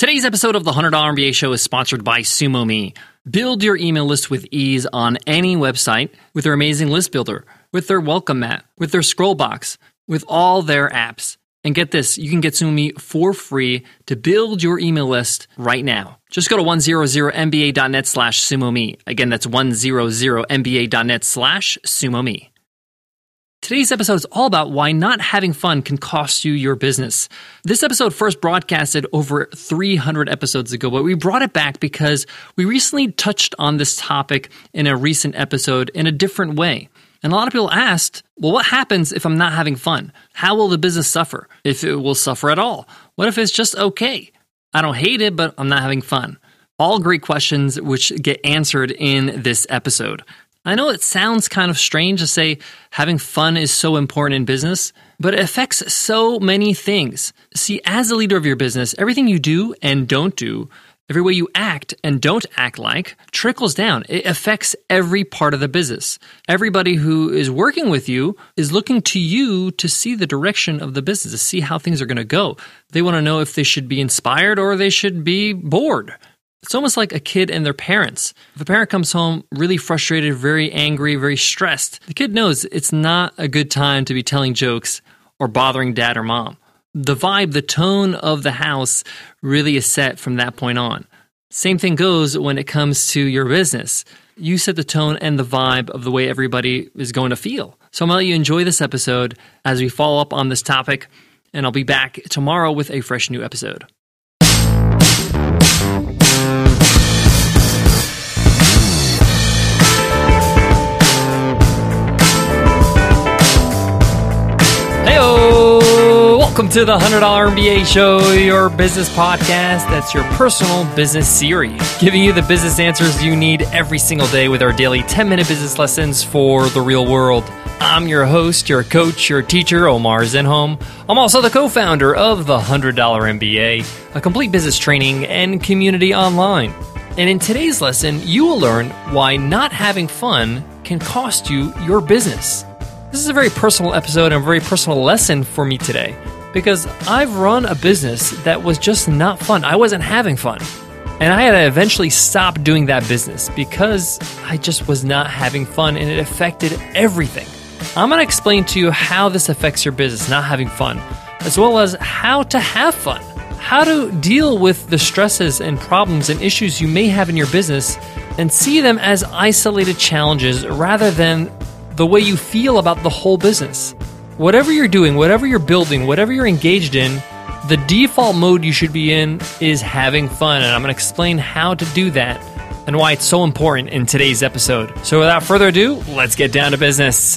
Today's episode of the $100 MBA show is sponsored by SumoMe. Build your email list with ease on any website with their amazing list builder, with their welcome mat, with their scroll box, with all their apps. And get this, you can get SumoMe for free to build your email list right now. Just go to 100mba.net slash sumome. Again, that's 100mba.net slash sumome. Today's episode is all about why not having fun can cost you your business. This episode first broadcasted over 300 episodes ago, but we brought it back because we recently touched on this topic in a recent episode in a different way. And a lot of people asked, well, what happens if I'm not having fun? How will the business suffer? If it will suffer at all? What if it's just okay? I don't hate it, but I'm not having fun. All great questions which get answered in this episode. I know it sounds kind of strange to say having fun is so important in business, but it affects so many things. See, as a leader of your business, everything you do and don't do, every way you act and don't act like, trickles down. It affects every part of the business. Everybody who is working with you is looking to you to see the direction of the business, to see how things are going to go. They want to know if they should be inspired or they should be bored. It's almost like a kid and their parents. If a parent comes home really frustrated, very angry, very stressed, the kid knows it's not a good time to be telling jokes or bothering dad or mom. The vibe, the tone of the house really is set from that point on. Same thing goes when it comes to your business. You set the tone and the vibe of the way everybody is going to feel. So I'm going to let you enjoy this episode as we follow up on this topic, and I'll be back tomorrow with a fresh new episode. Welcome to the $100 MBA Show, your business podcast that's your personal business series, giving you the business answers you need every single day with our daily 10 minute business lessons for the real world. I'm your host, your coach, your teacher, Omar Zenhom. I'm also the co founder of the $100 MBA, a complete business training and community online. And in today's lesson, you will learn why not having fun can cost you your business. This is a very personal episode and a very personal lesson for me today because I've run a business that was just not fun. I wasn't having fun. And I had to eventually stop doing that business because I just was not having fun and it affected everything. I'm going to explain to you how this affects your business, not having fun, as well as how to have fun, how to deal with the stresses and problems and issues you may have in your business and see them as isolated challenges rather than the way you feel about the whole business. Whatever you're doing, whatever you're building, whatever you're engaged in, the default mode you should be in is having fun. And I'm going to explain how to do that and why it's so important in today's episode. So without further ado, let's get down to business.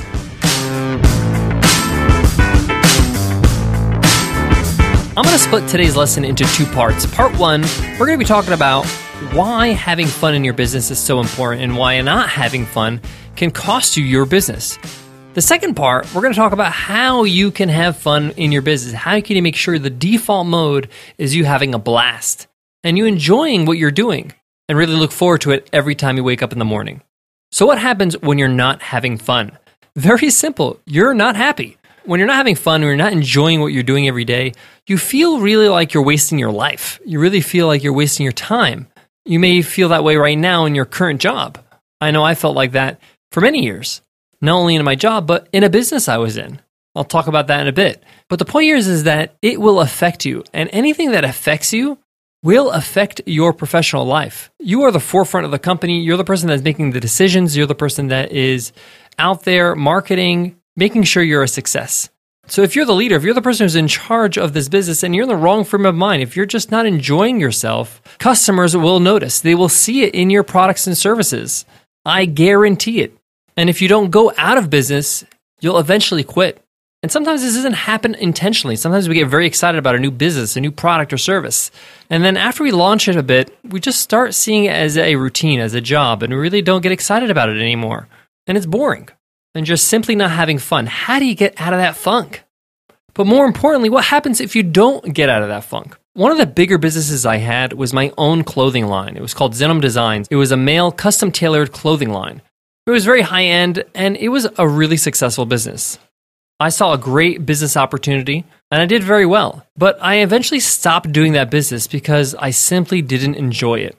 I'm going to split today's lesson into two parts. Part one, we're going to be talking about why having fun in your business is so important and why not having fun can cost you your business. The second part, we're going to talk about how you can have fun in your business. How can you make sure the default mode is you having a blast and you enjoying what you're doing and really look forward to it every time you wake up in the morning. So, what happens when you're not having fun? Very simple. You're not happy. When you're not having fun, when you're not enjoying what you're doing every day, you feel really like you're wasting your life. You really feel like you're wasting your time. You may feel that way right now in your current job. I know I felt like that for many years, not only in my job, but in a business I was in. I'll talk about that in a bit. But the point here is, is that it will affect you, and anything that affects you will affect your professional life. You are the forefront of the company. You're the person that's making the decisions. You're the person that is out there marketing, making sure you're a success. So if you're the leader, if you're the person who's in charge of this business and you're in the wrong frame of mind, if you're just not enjoying yourself, customers will notice. They will see it in your products and services. I guarantee it. And if you don't go out of business, you'll eventually quit. And sometimes this doesn't happen intentionally. Sometimes we get very excited about a new business, a new product or service. And then after we launch it a bit, we just start seeing it as a routine, as a job, and we really don't get excited about it anymore. And it's boring and just simply not having fun. How do you get out of that funk? But more importantly, what happens if you don't get out of that funk? One of the bigger businesses I had was my own clothing line. It was called Zenhom Designs. It was a male custom tailored clothing line. It was very high end and it was a really successful business. I saw a great business opportunity and I did very well. But I eventually stopped doing that business because I simply didn't enjoy it.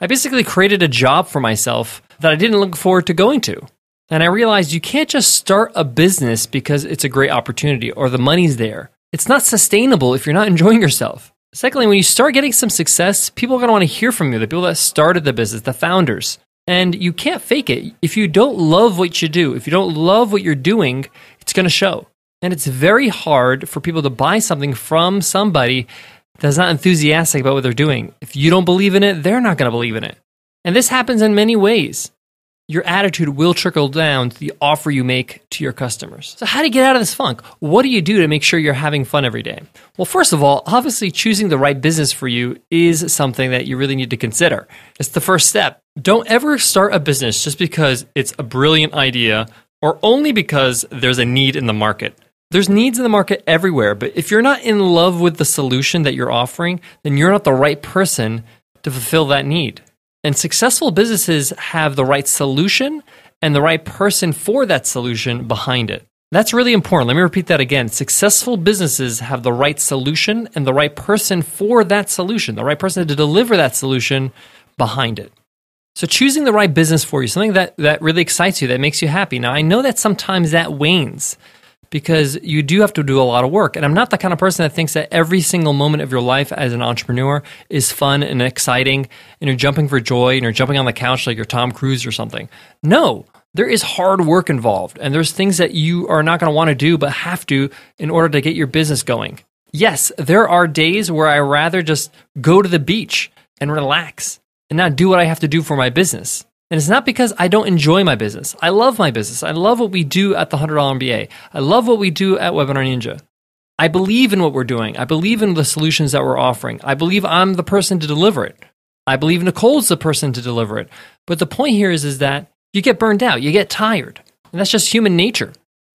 I basically created a job for myself that I didn't look forward to going to. And I realized you can't just start a business because it's a great opportunity or the money's there. It's not sustainable if you're not enjoying yourself. Secondly, when you start getting some success, people are going to want to hear from you, the people that started the business, the founders. And you can't fake it. If you don't love what you do, if you don't love what you're doing, it's going to show. And it's very hard for people to buy something from somebody that's not enthusiastic about what they're doing. If you don't believe in it, they're not going to believe in it. And this happens in many ways your attitude will trickle down to the offer you make to your customers. So, how do you get out of this funk? What do you do to make sure you're having fun every day? Well, first of all, obviously, choosing the right business for you is something that you really need to consider. It's the first step. Don't ever start a business just because it's a brilliant idea or only because there's a need in the market. There's needs in the market everywhere, but if you're not in love with the solution that you're offering, then you're not the right person to fulfill that need. And successful businesses have the right solution and the right person for that solution behind it. That's really important. Let me repeat that again. Successful businesses have the right solution and the right person for that solution, the right person to deliver that solution behind it. So choosing the right business for you, something that, that really excites you, that makes you happy. Now I know that sometimes that wanes because you do have to do a lot of work. And I'm not the kind of person that thinks that every single moment of your life as an entrepreneur is fun and exciting and you're jumping for joy and you're jumping on the couch like you're Tom Cruise or something. No, there is hard work involved and there's things that you are not going to want to do but have to in order to get your business going. Yes, there are days where I rather just go to the beach and relax and not do what I have to do for my business. And it's not because I don't enjoy my business. I love my business. I love what we do at the $100 MBA. I love what we do at Webinar Ninja. I believe in what we're doing. I believe in the solutions that we're offering. I believe I'm the person to deliver it. I believe Nicole's the person to deliver it. But the point here is, is that you get burned out, you get tired. And that's just human nature.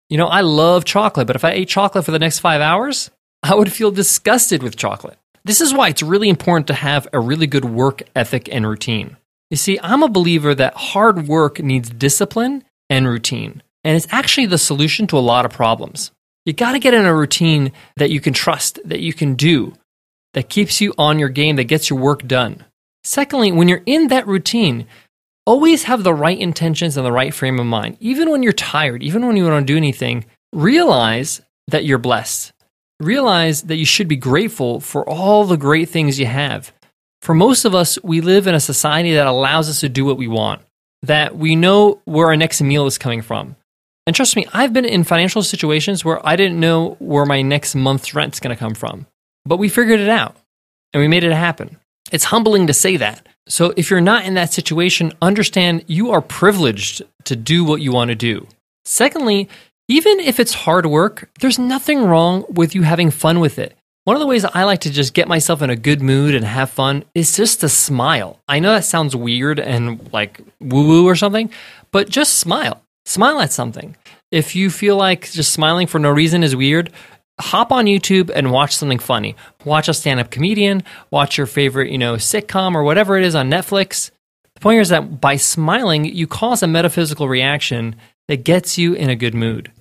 You know, I love chocolate, but if I ate chocolate for the next five hours, I would feel disgusted with chocolate. This is why it's really important to have a really good work ethic and routine. You see, I'm a believer that hard work needs discipline and routine. And it's actually the solution to a lot of problems. You got to get in a routine that you can trust, that you can do, that keeps you on your game, that gets your work done. Secondly, when you're in that routine, always have the right intentions and the right frame of mind. Even when you're tired, even when you don't do anything, realize that you're blessed. Realize that you should be grateful for all the great things you have. For most of us, we live in a society that allows us to do what we want, that we know where our next meal is coming from. And trust me, I've been in financial situations where I didn't know where my next month's rent's going to come from. But we figured it out and we made it happen. It's humbling to say that. So if you're not in that situation, understand you are privileged to do what you want to do. Secondly, even if it's hard work, there's nothing wrong with you having fun with it. One of the ways I like to just get myself in a good mood and have fun is just to smile. I know that sounds weird and like woo woo or something, but just smile. Smile at something. If you feel like just smiling for no reason is weird, hop on YouTube and watch something funny. Watch a stand up comedian, watch your favorite, you know, sitcom or whatever it is on Netflix. The point here is that by smiling, you cause a metaphysical reaction that gets you in a good mood.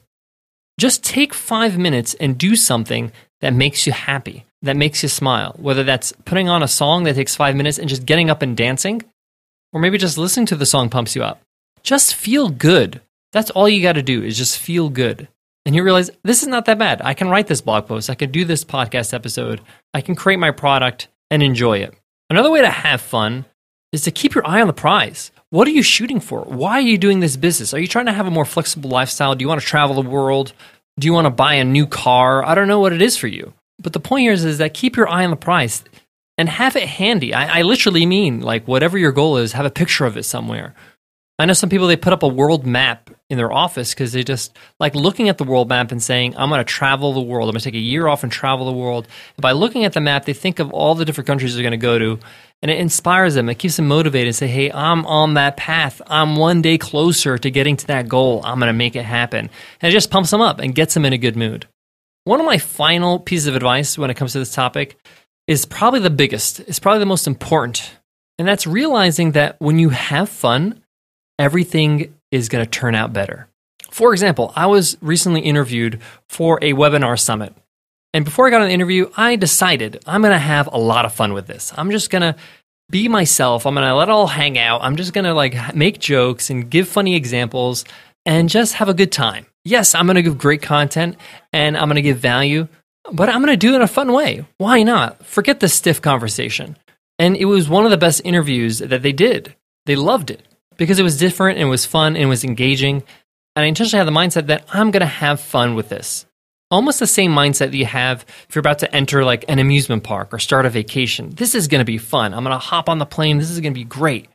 Just take five minutes and do something that makes you happy, that makes you smile, whether that's putting on a song that takes five minutes and just getting up and dancing, or maybe just listening to the song pumps you up. Just feel good. That's all you got to do is just feel good. And you realize this is not that bad. I can write this blog post. I can do this podcast episode. I can create my product and enjoy it. Another way to have fun is to keep your eye on the prize. What are you shooting for? Why are you doing this business? Are you trying to have a more flexible lifestyle? Do you want to travel the world? Do you want to buy a new car? I don't know what it is for you. But the point here is, is that keep your eye on the price and have it handy. I, I literally mean like whatever your goal is, have a picture of it somewhere. I know some people they put up a world map in their office because they just like looking at the world map and saying, I'm going to travel the world. I'm going to take a year off and travel the world. And by looking at the map, they think of all the different countries they're going to go to and it inspires them. It keeps them motivated and say, Hey, I'm on that path. I'm one day closer to getting to that goal. I'm going to make it happen. And it just pumps them up and gets them in a good mood. One of my final pieces of advice when it comes to this topic is probably the biggest. It's probably the most important. And that's realizing that when you have fun, everything is going to turn out better. For example, I was recently interviewed for a webinar summit. And before I got on the interview, I decided I'm going to have a lot of fun with this. I'm just going to be myself. I'm going to let it all hang out. I'm just going to like make jokes and give funny examples and just have a good time. Yes, I'm going to give great content and I'm going to give value, but I'm going to do it in a fun way. Why not? Forget the stiff conversation. And it was one of the best interviews that they did. They loved it because it was different and it was fun and was engaging. And I intentionally had the mindset that I'm going to have fun with this. Almost the same mindset that you have if you're about to enter like an amusement park or start a vacation. This is going to be fun. I'm going to hop on the plane. This is going to be great.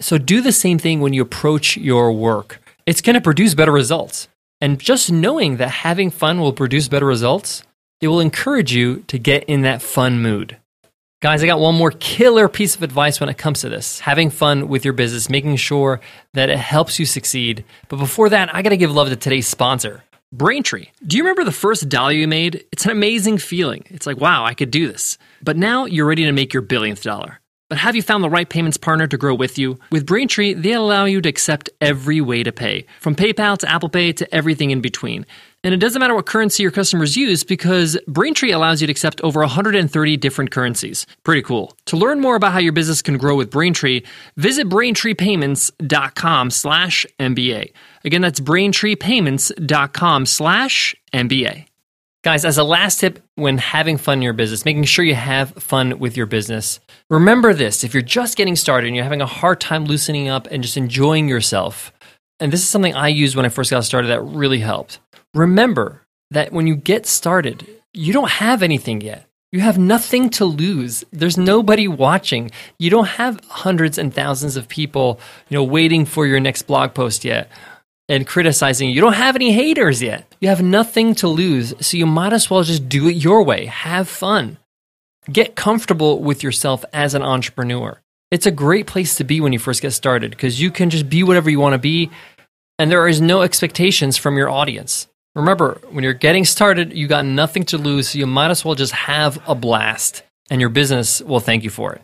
So do the same thing when you approach your work. It's going to produce better results. And just knowing that having fun will produce better results, it will encourage you to get in that fun mood. Guys, I got one more killer piece of advice when it comes to this having fun with your business, making sure that it helps you succeed. But before that, I got to give love to today's sponsor, Braintree. Do you remember the first dollar you made? It's an amazing feeling. It's like, wow, I could do this. But now you're ready to make your billionth dollar. But have you found the right payments partner to grow with you? With Braintree, they allow you to accept every way to pay, from PayPal to Apple Pay to everything in between. And it doesn't matter what currency your customers use because Braintree allows you to accept over 130 different currencies. Pretty cool. To learn more about how your business can grow with Braintree, visit braintreepayments.com slash MBA. Again, that's braintreepayments.com slash MBA. Guys, as a last tip when having fun in your business, making sure you have fun with your business, remember this if you're just getting started and you're having a hard time loosening up and just enjoying yourself, and this is something I used when I first got started that really helped. Remember that when you get started, you don't have anything yet. You have nothing to lose. There's nobody watching. You don't have hundreds and thousands of people, you know, waiting for your next blog post yet and criticizing you. Don't have any haters yet. You have nothing to lose, so you might as well just do it your way. Have fun. Get comfortable with yourself as an entrepreneur. It's a great place to be when you first get started because you can just be whatever you want to be and there is no expectations from your audience. Remember, when you're getting started, you got nothing to lose, so you might as well just have a blast and your business will thank you for it.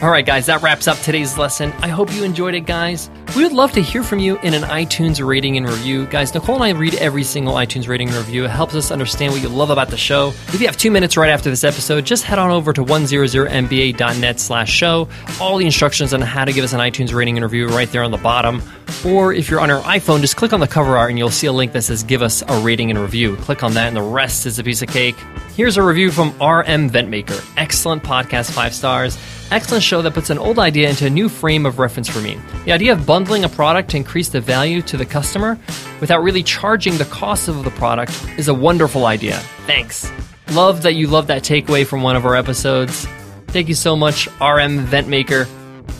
All right, guys, that wraps up today's lesson. I hope you enjoyed it, guys. We would love to hear from you in an iTunes rating and review. Guys, Nicole and I read every single iTunes rating and review. It helps us understand what you love about the show. If you have two minutes right after this episode, just head on over to 100mba.net slash show. All the instructions on how to give us an iTunes rating and review right there on the bottom. Or if you're on your iPhone, just click on the cover art and you'll see a link that says give us a rating and review. Click on that and the rest is a piece of cake. Here's a review from RM Ventmaker. Excellent podcast, five stars. Excellent show that puts an old idea into a new frame of reference for me. The idea of bundling a product to increase the value to the customer without really charging the cost of the product is a wonderful idea. Thanks. Love that you love that takeaway from one of our episodes. Thank you so much, RM Ventmaker.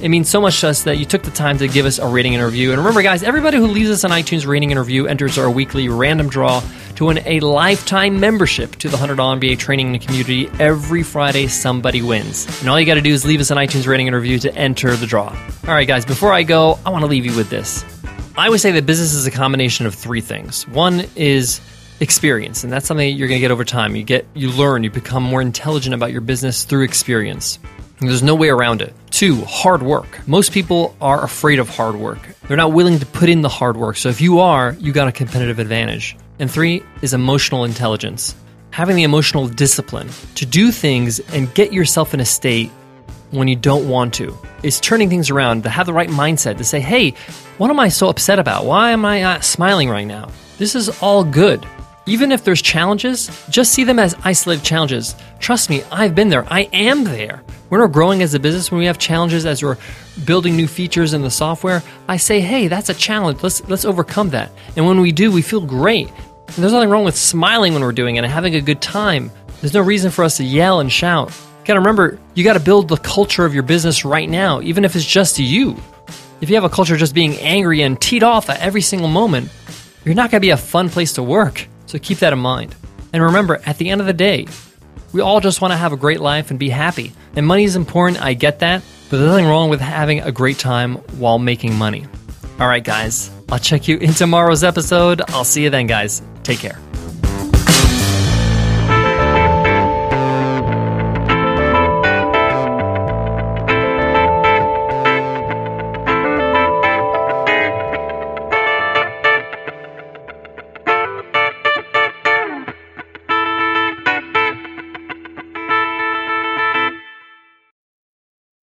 It means so much to us that you took the time to give us a rating and review. And remember, guys, everybody who leaves us an iTunes rating and review enters our weekly random draw to win a lifetime membership to the $100 MBA training community. Every Friday, somebody wins. And all you got to do is leave us an iTunes rating and review to enter the draw. All right, guys, before I go, I want to leave you with this. I would say that business is a combination of three things. One is experience, and that's something that you're going to get over time. You get, you learn, you become more intelligent about your business through experience. There's no way around it. Two, hard work. Most people are afraid of hard work. They're not willing to put in the hard work. So if you are, you got a competitive advantage. And three is emotional intelligence. Having the emotional discipline to do things and get yourself in a state when you don't want to. It's turning things around, to have the right mindset to say, hey, what am I so upset about? Why am I not smiling right now? This is all good. Even if there's challenges, just see them as isolated challenges. Trust me, I've been there. I am there. When we're growing as a business, when we have challenges as we're building new features in the software, I say, hey, that's a challenge. Let's let's overcome that. And when we do, we feel great. And there's nothing wrong with smiling when we're doing it and having a good time. There's no reason for us to yell and shout. You gotta remember, you gotta build the culture of your business right now, even if it's just you. If you have a culture just being angry and teed off at every single moment, you're not gonna be a fun place to work. So keep that in mind. And remember, at the end of the day, we all just want to have a great life and be happy. And money is important, I get that, but there's nothing wrong with having a great time while making money. All right, guys, I'll check you in tomorrow's episode. I'll see you then, guys. Take care.